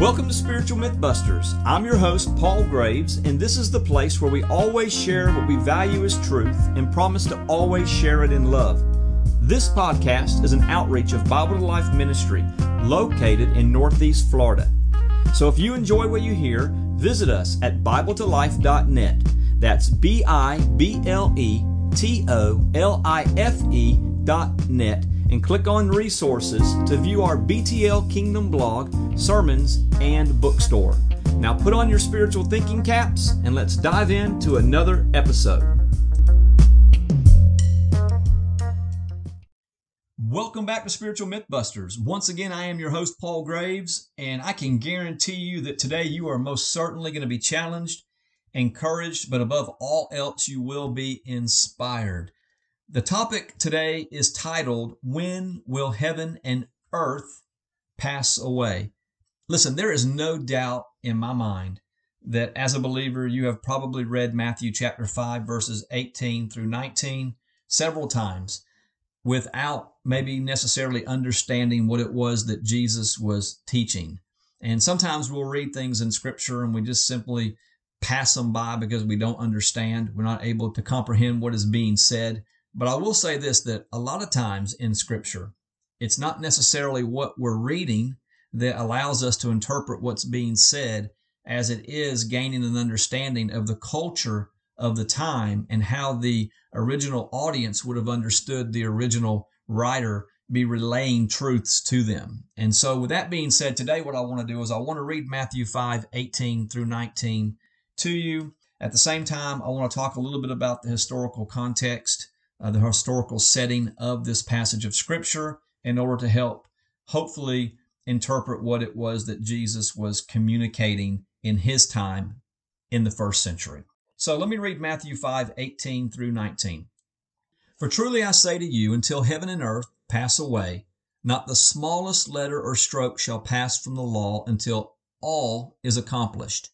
Welcome to Spiritual Mythbusters. I'm your host, Paul Graves, and this is the place where we always share what we value as truth and promise to always share it in love. This podcast is an outreach of Bible to Life Ministry located in Northeast Florida. So if you enjoy what you hear, visit us at BibleToLife.net. That's B I B L E T O L I F E dot net and click on resources to view our BTL Kingdom blog, sermons, and bookstore. Now put on your spiritual thinking caps and let's dive into another episode. Welcome back to Spiritual Mythbusters. Once again, I am your host, Paul Graves, and I can guarantee you that today you are most certainly going to be challenged, encouraged, but above all else, you will be inspired. The topic today is titled, When Will Heaven and Earth Pass Away? Listen, there is no doubt in my mind that as a believer, you have probably read Matthew chapter 5, verses 18 through 19 several times without maybe necessarily understanding what it was that Jesus was teaching. And sometimes we'll read things in scripture and we just simply pass them by because we don't understand. We're not able to comprehend what is being said. But I will say this that a lot of times in Scripture, it's not necessarily what we're reading that allows us to interpret what's being said as it is gaining an understanding of the culture of the time and how the original audience would have understood the original writer be relaying truths to them. And so, with that being said, today what I want to do is I want to read Matthew 5 18 through 19 to you. At the same time, I want to talk a little bit about the historical context uh, the historical setting of this passage of Scripture in order to help, hopefully, interpret what it was that Jesus was communicating in his time in the first century. So let me read Matthew 5 18 through 19. For truly I say to you, until heaven and earth pass away, not the smallest letter or stroke shall pass from the law until all is accomplished.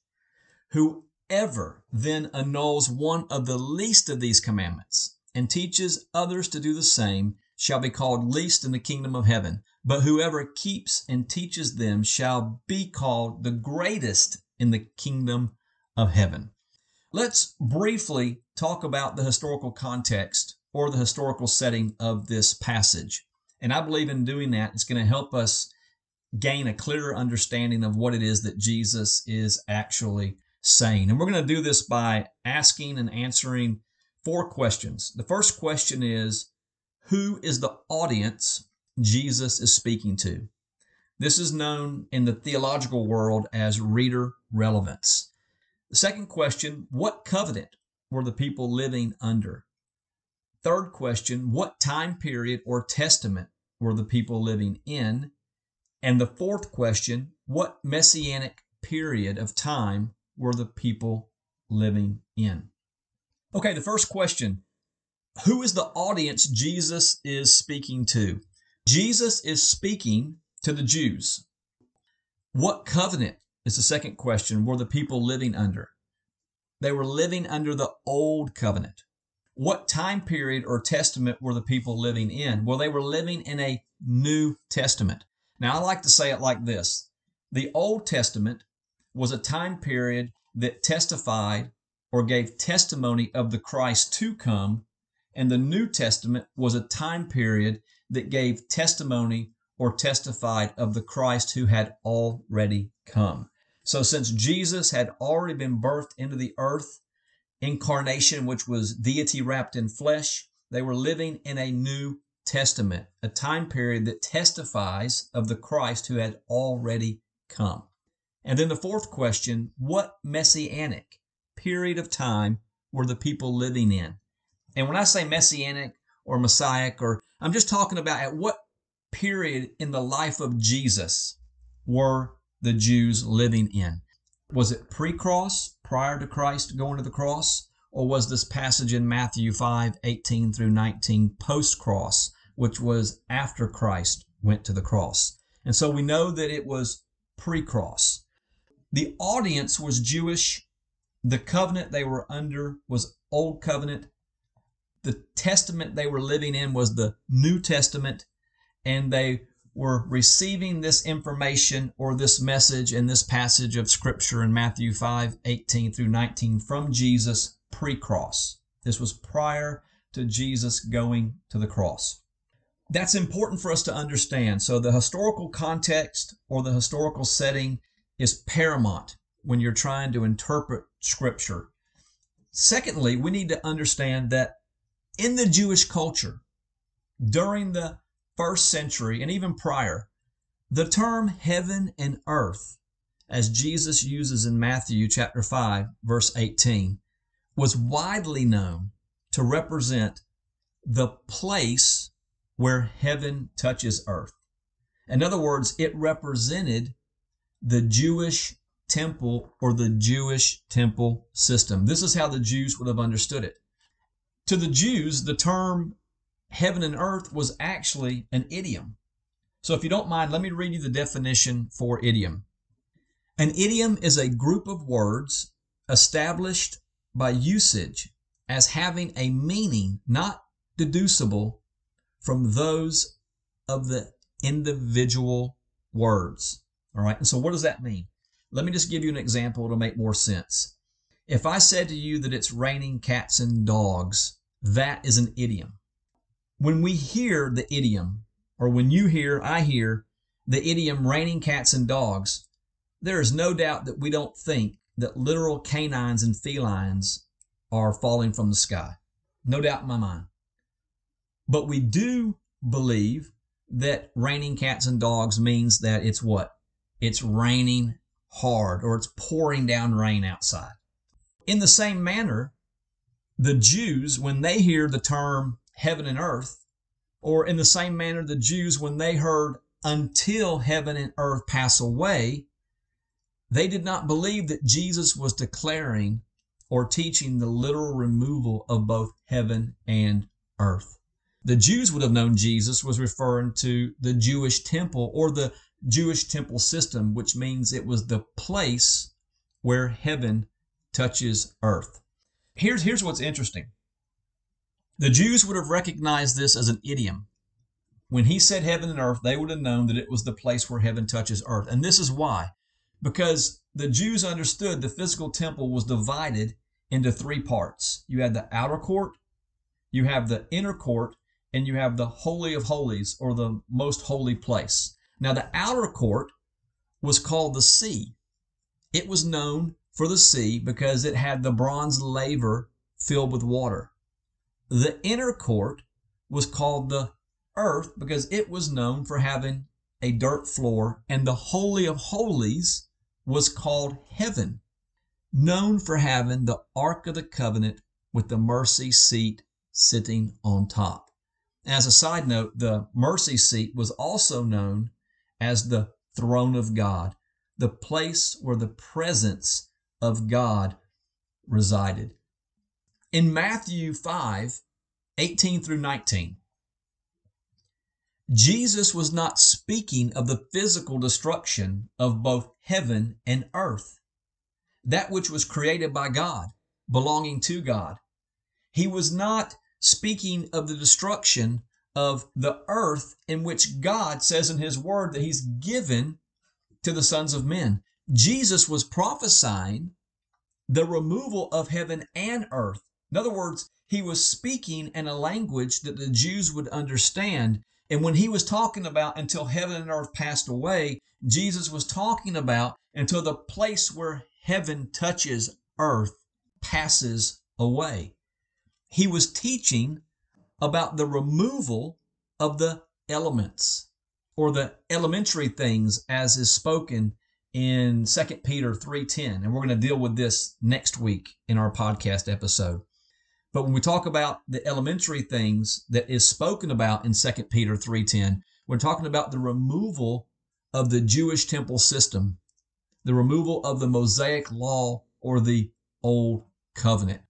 Whoever then annuls one of the least of these commandments and teaches others to do the same shall be called least in the kingdom of heaven. But whoever keeps and teaches them shall be called the greatest in the kingdom of heaven. Let's briefly talk about the historical context or the historical setting of this passage. And I believe in doing that, it's going to help us gain a clearer understanding of what it is that Jesus is actually saying. And we're going to do this by asking and answering four questions. The first question is Who is the audience Jesus is speaking to? This is known in the theological world as reader relevance. The second question What covenant were the people living under? Third question What time period or testament were the people living in? And the fourth question What messianic period of time were the people living in? Okay, the first question Who is the audience Jesus is speaking to? Jesus is speaking to the Jews. What covenant is the second question were the people living under? They were living under the old covenant. What time period or testament were the people living in? Well, they were living in a New Testament. Now, I like to say it like this The Old Testament was a time period that testified or gave testimony of the Christ to come, and the New Testament was a time period that gave testimony or testified of the Christ who had already come. So, since Jesus had already been birthed into the earth, incarnation, which was deity wrapped in flesh, they were living in a New Testament, a time period that testifies of the Christ who had already come. And then the fourth question what messianic? Period of time were the people living in. And when I say messianic or messiah, or I'm just talking about at what period in the life of Jesus were the Jews living in? Was it pre cross, prior to Christ going to the cross? Or was this passage in Matthew 5 18 through 19 post cross, which was after Christ went to the cross? And so we know that it was pre cross. The audience was Jewish the covenant they were under was Old Covenant. The testament they were living in was the New Testament. And they were receiving this information or this message in this passage of scripture in Matthew 5 18 through 19 from Jesus pre cross. This was prior to Jesus going to the cross. That's important for us to understand. So, the historical context or the historical setting is paramount when you're trying to interpret scripture. Secondly, we need to understand that in the Jewish culture, during the first century and even prior, the term heaven and earth, as Jesus uses in Matthew chapter 5, verse 18, was widely known to represent the place where heaven touches earth. In other words, it represented the Jewish temple or the Jewish temple system. This is how the Jews would have understood it. To the Jews, the term heaven and earth was actually an idiom. So if you don't mind, let me read you the definition for idiom. An idiom is a group of words established by usage as having a meaning not deducible from those of the individual words. All right. And so what does that mean? Let me just give you an example to make more sense. If I said to you that it's raining cats and dogs, that is an idiom when we hear the idiom, or when you hear, I hear the idiom raining cats and dogs, there is no doubt that we don't think that literal canines and felines are falling from the sky. No doubt in my mind. But we do believe that raining cats and dogs means that it's what? It's raining hard or it's pouring down rain outside. In the same manner, the Jews, when they hear the term heaven and earth, or in the same manner, the Jews, when they heard until heaven and earth pass away, they did not believe that Jesus was declaring or teaching the literal removal of both heaven and earth. The Jews would have known Jesus was referring to the Jewish temple or the Jewish temple system, which means it was the place where heaven touches earth. Here's, here's what's interesting. The Jews would have recognized this as an idiom. When he said heaven and earth, they would have known that it was the place where heaven touches earth. And this is why. Because the Jews understood the physical temple was divided into three parts. You had the outer court, you have the inner court, and you have the Holy of Holies or the most holy place. Now, the outer court was called the sea. It was known for the sea because it had the bronze laver filled with water. The inner court was called the earth because it was known for having a dirt floor, and the Holy of Holies was called heaven, known for having the Ark of the Covenant with the mercy seat sitting on top. As a side note, the mercy seat was also known as the throne of God, the place where the presence of God resided. In Matthew 5 18 through 19, Jesus was not speaking of the physical destruction of both heaven and earth, that which was created by God, belonging to God. He was not speaking of the destruction of the earth in which God says in His Word that He's given to the sons of men. Jesus was prophesying the removal of heaven and earth in other words, he was speaking in a language that the Jews would understand. And when he was talking about until heaven and earth passed away, Jesus was talking about until the place where heaven touches earth passes away. He was teaching about the removal of the elements or the elementary things as is spoken in 2 Peter 3:10 and we're going to deal with this next week in our podcast episode. But when we talk about the elementary things that is spoken about in 2 Peter 3:10, we're talking about the removal of the Jewish temple system, the removal of the Mosaic law or the old covenant.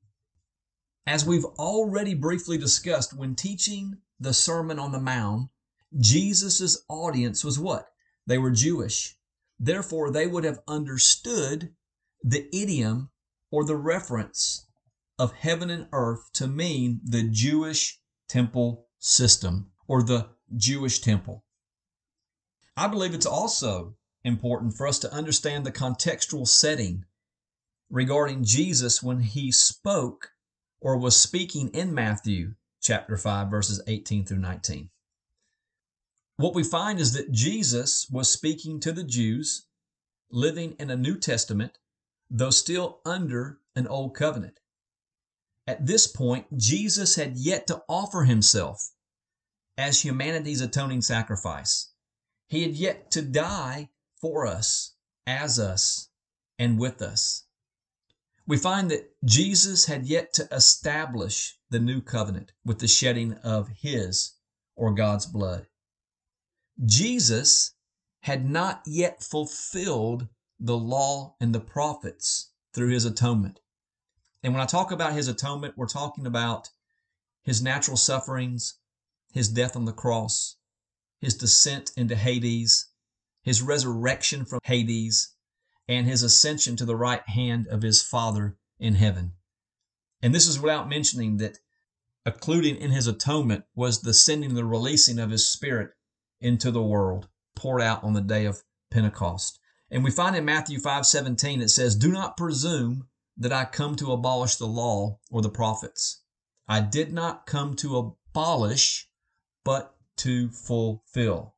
As we've already briefly discussed when teaching the Sermon on the Mount, Jesus' audience was what? They were Jewish. Therefore, they would have understood the idiom or the reference of heaven and earth to mean the Jewish temple system or the Jewish temple. I believe it's also important for us to understand the contextual setting regarding Jesus when he spoke or was speaking in Matthew chapter 5, verses 18 through 19. What we find is that Jesus was speaking to the Jews living in a New Testament, though still under an Old Covenant. At this point, Jesus had yet to offer himself as humanity's atoning sacrifice. He had yet to die for us, as us, and with us. We find that Jesus had yet to establish the new covenant with the shedding of his or God's blood. Jesus had not yet fulfilled the law and the prophets through his atonement. And when I talk about his atonement, we're talking about his natural sufferings, his death on the cross, his descent into Hades, his resurrection from Hades, and his ascension to the right hand of his Father in heaven. And this is without mentioning that including in his atonement was the sending the releasing of his Spirit into the world, poured out on the day of Pentecost. And we find in Matthew 5 17, it says, Do not presume that I come to abolish the law or the prophets. I did not come to abolish, but to fulfill.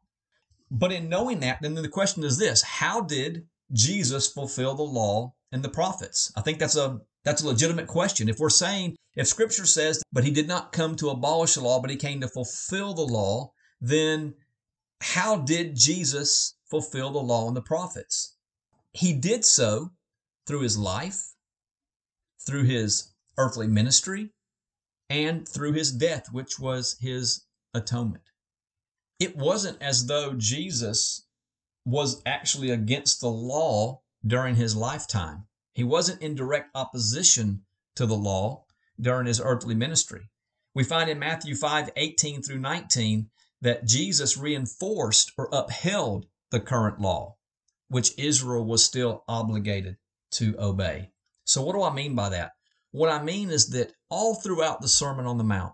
But in knowing that, then the question is this how did Jesus fulfill the law and the prophets? I think that's a that's a legitimate question. If we're saying if scripture says but he did not come to abolish the law, but he came to fulfill the law, then how did Jesus fulfill the law and the prophets? He did so through his life, through his earthly ministry, and through his death, which was his atonement it wasn't as though Jesus was actually against the law during his lifetime. He wasn't in direct opposition to the law during his earthly ministry. We find in Matthew 5 18 through 19 that Jesus reinforced or upheld the current law, which Israel was still obligated to obey. So, what do I mean by that? What I mean is that all throughout the Sermon on the Mount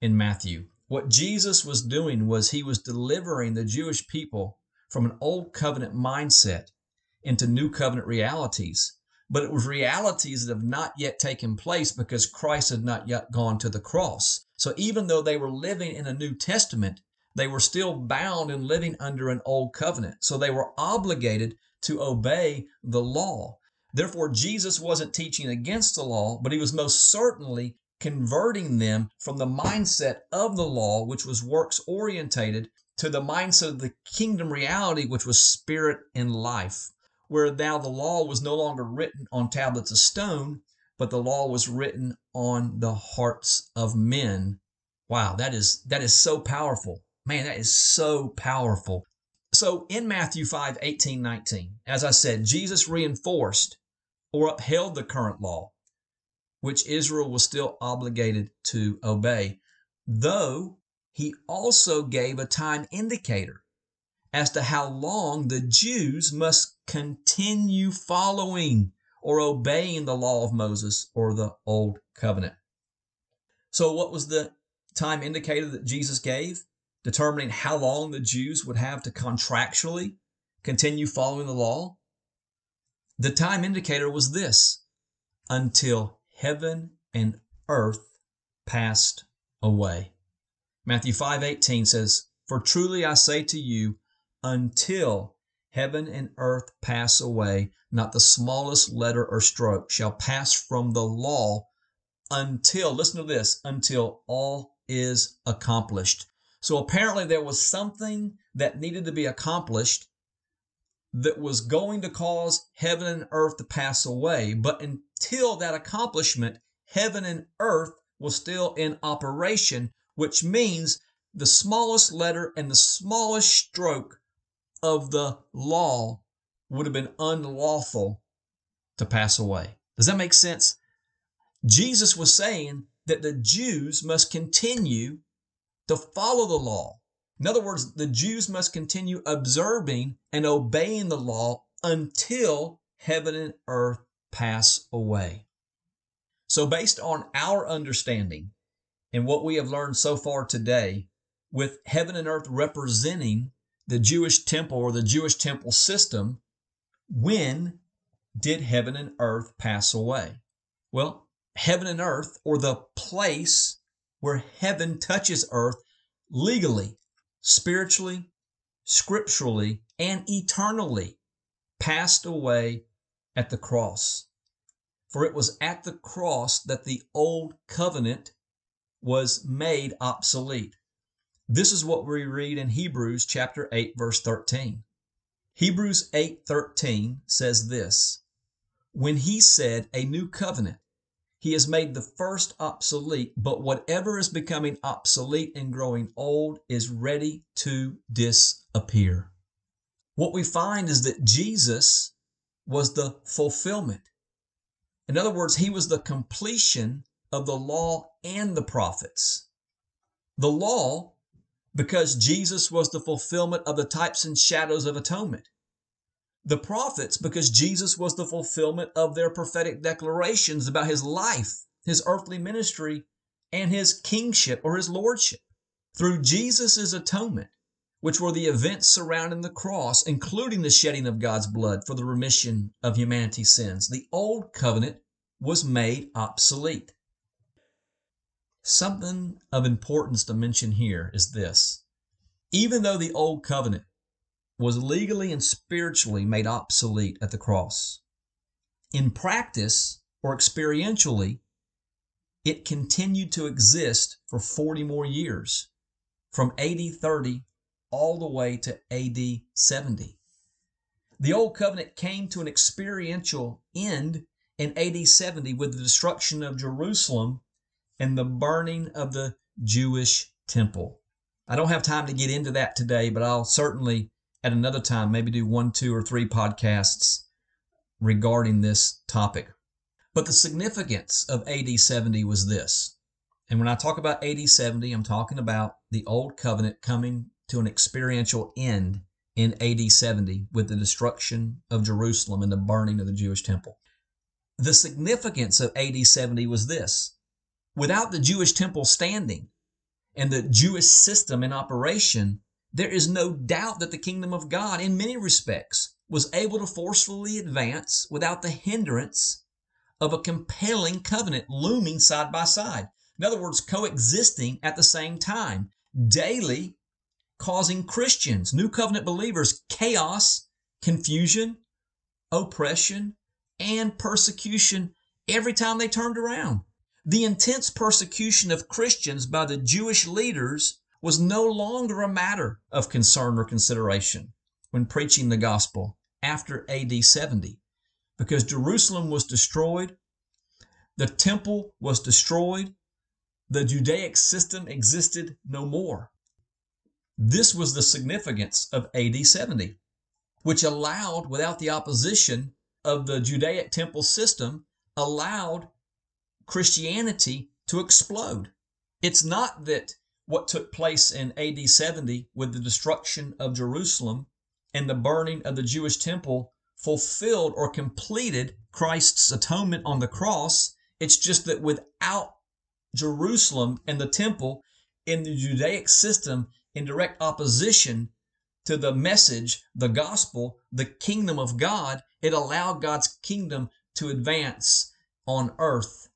in Matthew, what Jesus was doing was he was delivering the Jewish people from an old covenant mindset into new covenant realities. But it was realities that have not yet taken place because Christ had not yet gone to the cross. So even though they were living in a New Testament, they were still bound and living under an old covenant. So they were obligated to obey the law. Therefore, Jesus wasn't teaching against the law, but he was most certainly converting them from the mindset of the law, which was works orientated, to the mindset of the kingdom reality, which was spirit and life, where now the law was no longer written on tablets of stone, but the law was written on the hearts of men. Wow, that is that is so powerful. Man, that is so powerful. So in Matthew 5, 18, 19, as I said, Jesus reinforced or upheld the current law which Israel was still obligated to obey, though he also gave a time indicator as to how long the Jews must continue following or obeying the law of Moses or the old covenant. So, what was the time indicator that Jesus gave, determining how long the Jews would have to contractually continue following the law? The time indicator was this until heaven and earth passed away. Matthew 5:18 says, "For truly I say to you, until heaven and earth pass away, not the smallest letter or stroke shall pass from the law until listen to this, until all is accomplished." So apparently there was something that needed to be accomplished that was going to cause heaven and earth to pass away. But until that accomplishment, heaven and earth was still in operation, which means the smallest letter and the smallest stroke of the law would have been unlawful to pass away. Does that make sense? Jesus was saying that the Jews must continue to follow the law. In other words, the Jews must continue observing and obeying the law until heaven and earth pass away. So, based on our understanding and what we have learned so far today, with heaven and earth representing the Jewish temple or the Jewish temple system, when did heaven and earth pass away? Well, heaven and earth, or the place where heaven touches earth legally, spiritually, scripturally, and eternally, passed away at the cross. For it was at the cross that the old covenant was made obsolete. This is what we read in Hebrews chapter 8 verse 13. Hebrews 8:13 says this: When he said a new covenant, he has made the first obsolete, but whatever is becoming obsolete and growing old is ready to disappear. What we find is that Jesus was the fulfillment. In other words, he was the completion of the law and the prophets. The law, because Jesus was the fulfillment of the types and shadows of atonement. The prophets, because Jesus was the fulfillment of their prophetic declarations about his life, his earthly ministry, and his kingship or his lordship. Through Jesus' atonement, which were the events surrounding the cross, including the shedding of God's blood for the remission of humanity's sins. The old covenant was made obsolete. Something of importance to mention here is this. Even though the old covenant was legally and spiritually made obsolete at the cross, in practice or experientially, it continued to exist for 40 more years, from AD 30 all the way to AD 70. The Old Covenant came to an experiential end in AD 70 with the destruction of Jerusalem and the burning of the Jewish temple. I don't have time to get into that today, but I'll certainly at another time maybe do one, two, or three podcasts regarding this topic. But the significance of AD 70 was this. And when I talk about AD 70, I'm talking about the Old Covenant coming to an experiential end in AD 70 with the destruction of Jerusalem and the burning of the Jewish temple. The significance of AD 70 was this without the Jewish temple standing and the Jewish system in operation, there is no doubt that the kingdom of God, in many respects, was able to forcefully advance without the hindrance of a compelling covenant looming side by side. In other words, coexisting at the same time, daily causing Christians, new covenant believers, chaos, confusion, oppression, and persecution every time they turned around. The intense persecution of Christians by the Jewish leaders was no longer a matter of concern or consideration when preaching the gospel after AD 70 because Jerusalem was destroyed, the temple was destroyed, the Judaic system existed no more. This was the significance of AD 70, which allowed, without the opposition of the Judaic temple system, allowed Christianity to explode. It's not that what took place in AD 70 with the destruction of Jerusalem and the burning of the Jewish temple fulfilled or completed Christ's atonement on the cross. It's just that without Jerusalem and the temple in the Judaic system, in direct opposition to the message, the gospel, the kingdom of God, it allowed God's kingdom to advance on earth.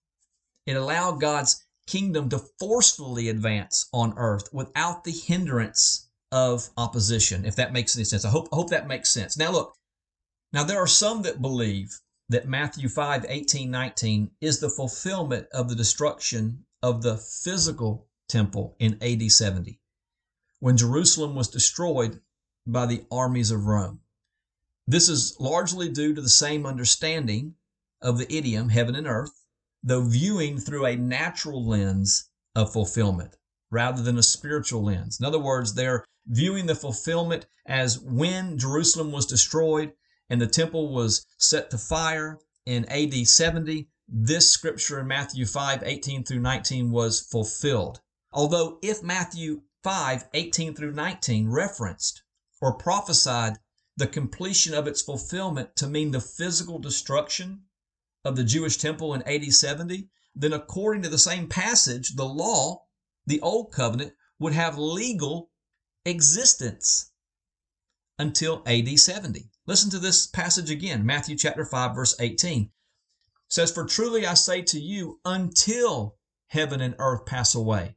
It allowed God's kingdom to forcefully advance on earth without the hindrance of opposition, if that makes any sense. I hope, I hope that makes sense. Now, look, now there are some that believe that Matthew 5 18, 19 is the fulfillment of the destruction of the physical temple in AD 70 when Jerusalem was destroyed by the armies of Rome. This is largely due to the same understanding of the idiom heaven and earth, though viewing through a natural lens of fulfillment rather than a spiritual lens. In other words, they're viewing the fulfillment as when Jerusalem was destroyed and the temple was set to fire in AD 70. This scripture in Matthew 5 18 through 19 was fulfilled. Although, if Matthew 5 18 through 19 referenced or prophesied the completion of its fulfillment to mean the physical destruction of the Jewish temple in AD 70, then according to the same passage, the law, the old covenant, would have legal existence until AD 70. Listen to this passage again, Matthew chapter 5 verse 18. It says, "For truly I say to you, until heaven and earth pass away,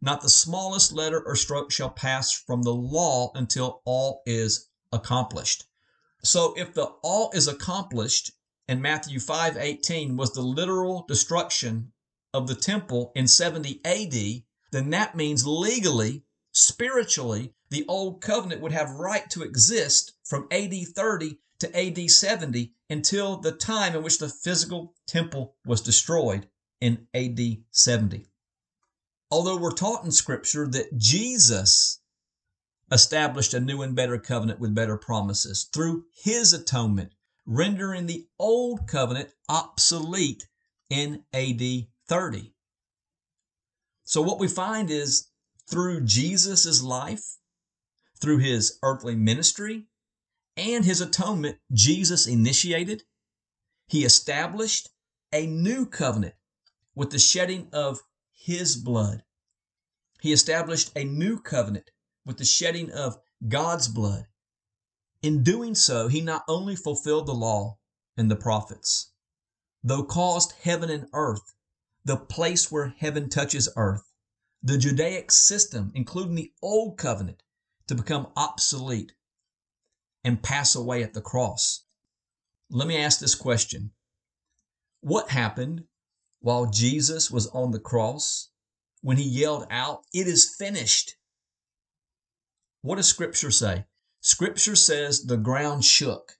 not the smallest letter or stroke shall pass from the law until all is accomplished." So if the all is accomplished in Matthew 5:18 was the literal destruction of the temple in 70 AD, then that means legally, spiritually, the old covenant would have right to exist from AD 30 to AD 70 until the time in which the physical temple was destroyed in AD 70. Although we're taught in scripture that Jesus established a new and better covenant with better promises through his atonement, rendering the old covenant obsolete in AD 30. So what we find is through Jesus' life, through his earthly ministry, and his atonement, Jesus initiated, he established a new covenant with the shedding of his blood. He established a new covenant with the shedding of God's blood. In doing so, he not only fulfilled the law and the prophets, though caused heaven and earth the place where heaven touches earth, the Judaic system, including the Old Covenant, to become obsolete and pass away at the cross. Let me ask this question What happened while Jesus was on the cross when he yelled out, It is finished? What does Scripture say? Scripture says the ground shook,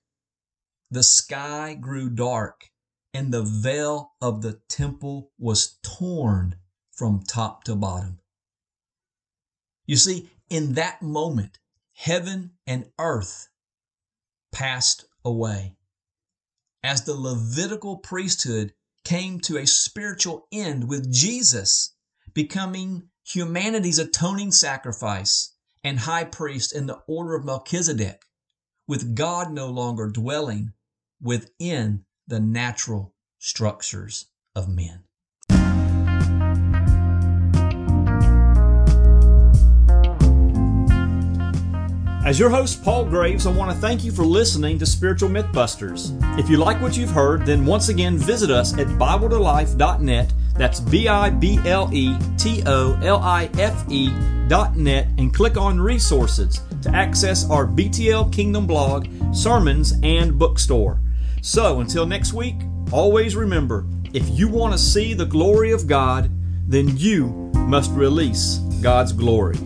the sky grew dark, and the veil of the temple was torn from top to bottom. You see, in that moment, heaven and earth passed away. As the Levitical priesthood came to a spiritual end with Jesus becoming humanity's atoning sacrifice and high priest in the order of Melchizedek, with God no longer dwelling within the natural structures of men. As your host, Paul Graves, I want to thank you for listening to Spiritual Mythbusters. If you like what you've heard, then once again visit us at BibleToLife.net. That's B I B L E T O L I F E.net and click on resources to access our BTL Kingdom blog, sermons, and bookstore. So until next week, always remember if you want to see the glory of God, then you must release God's glory.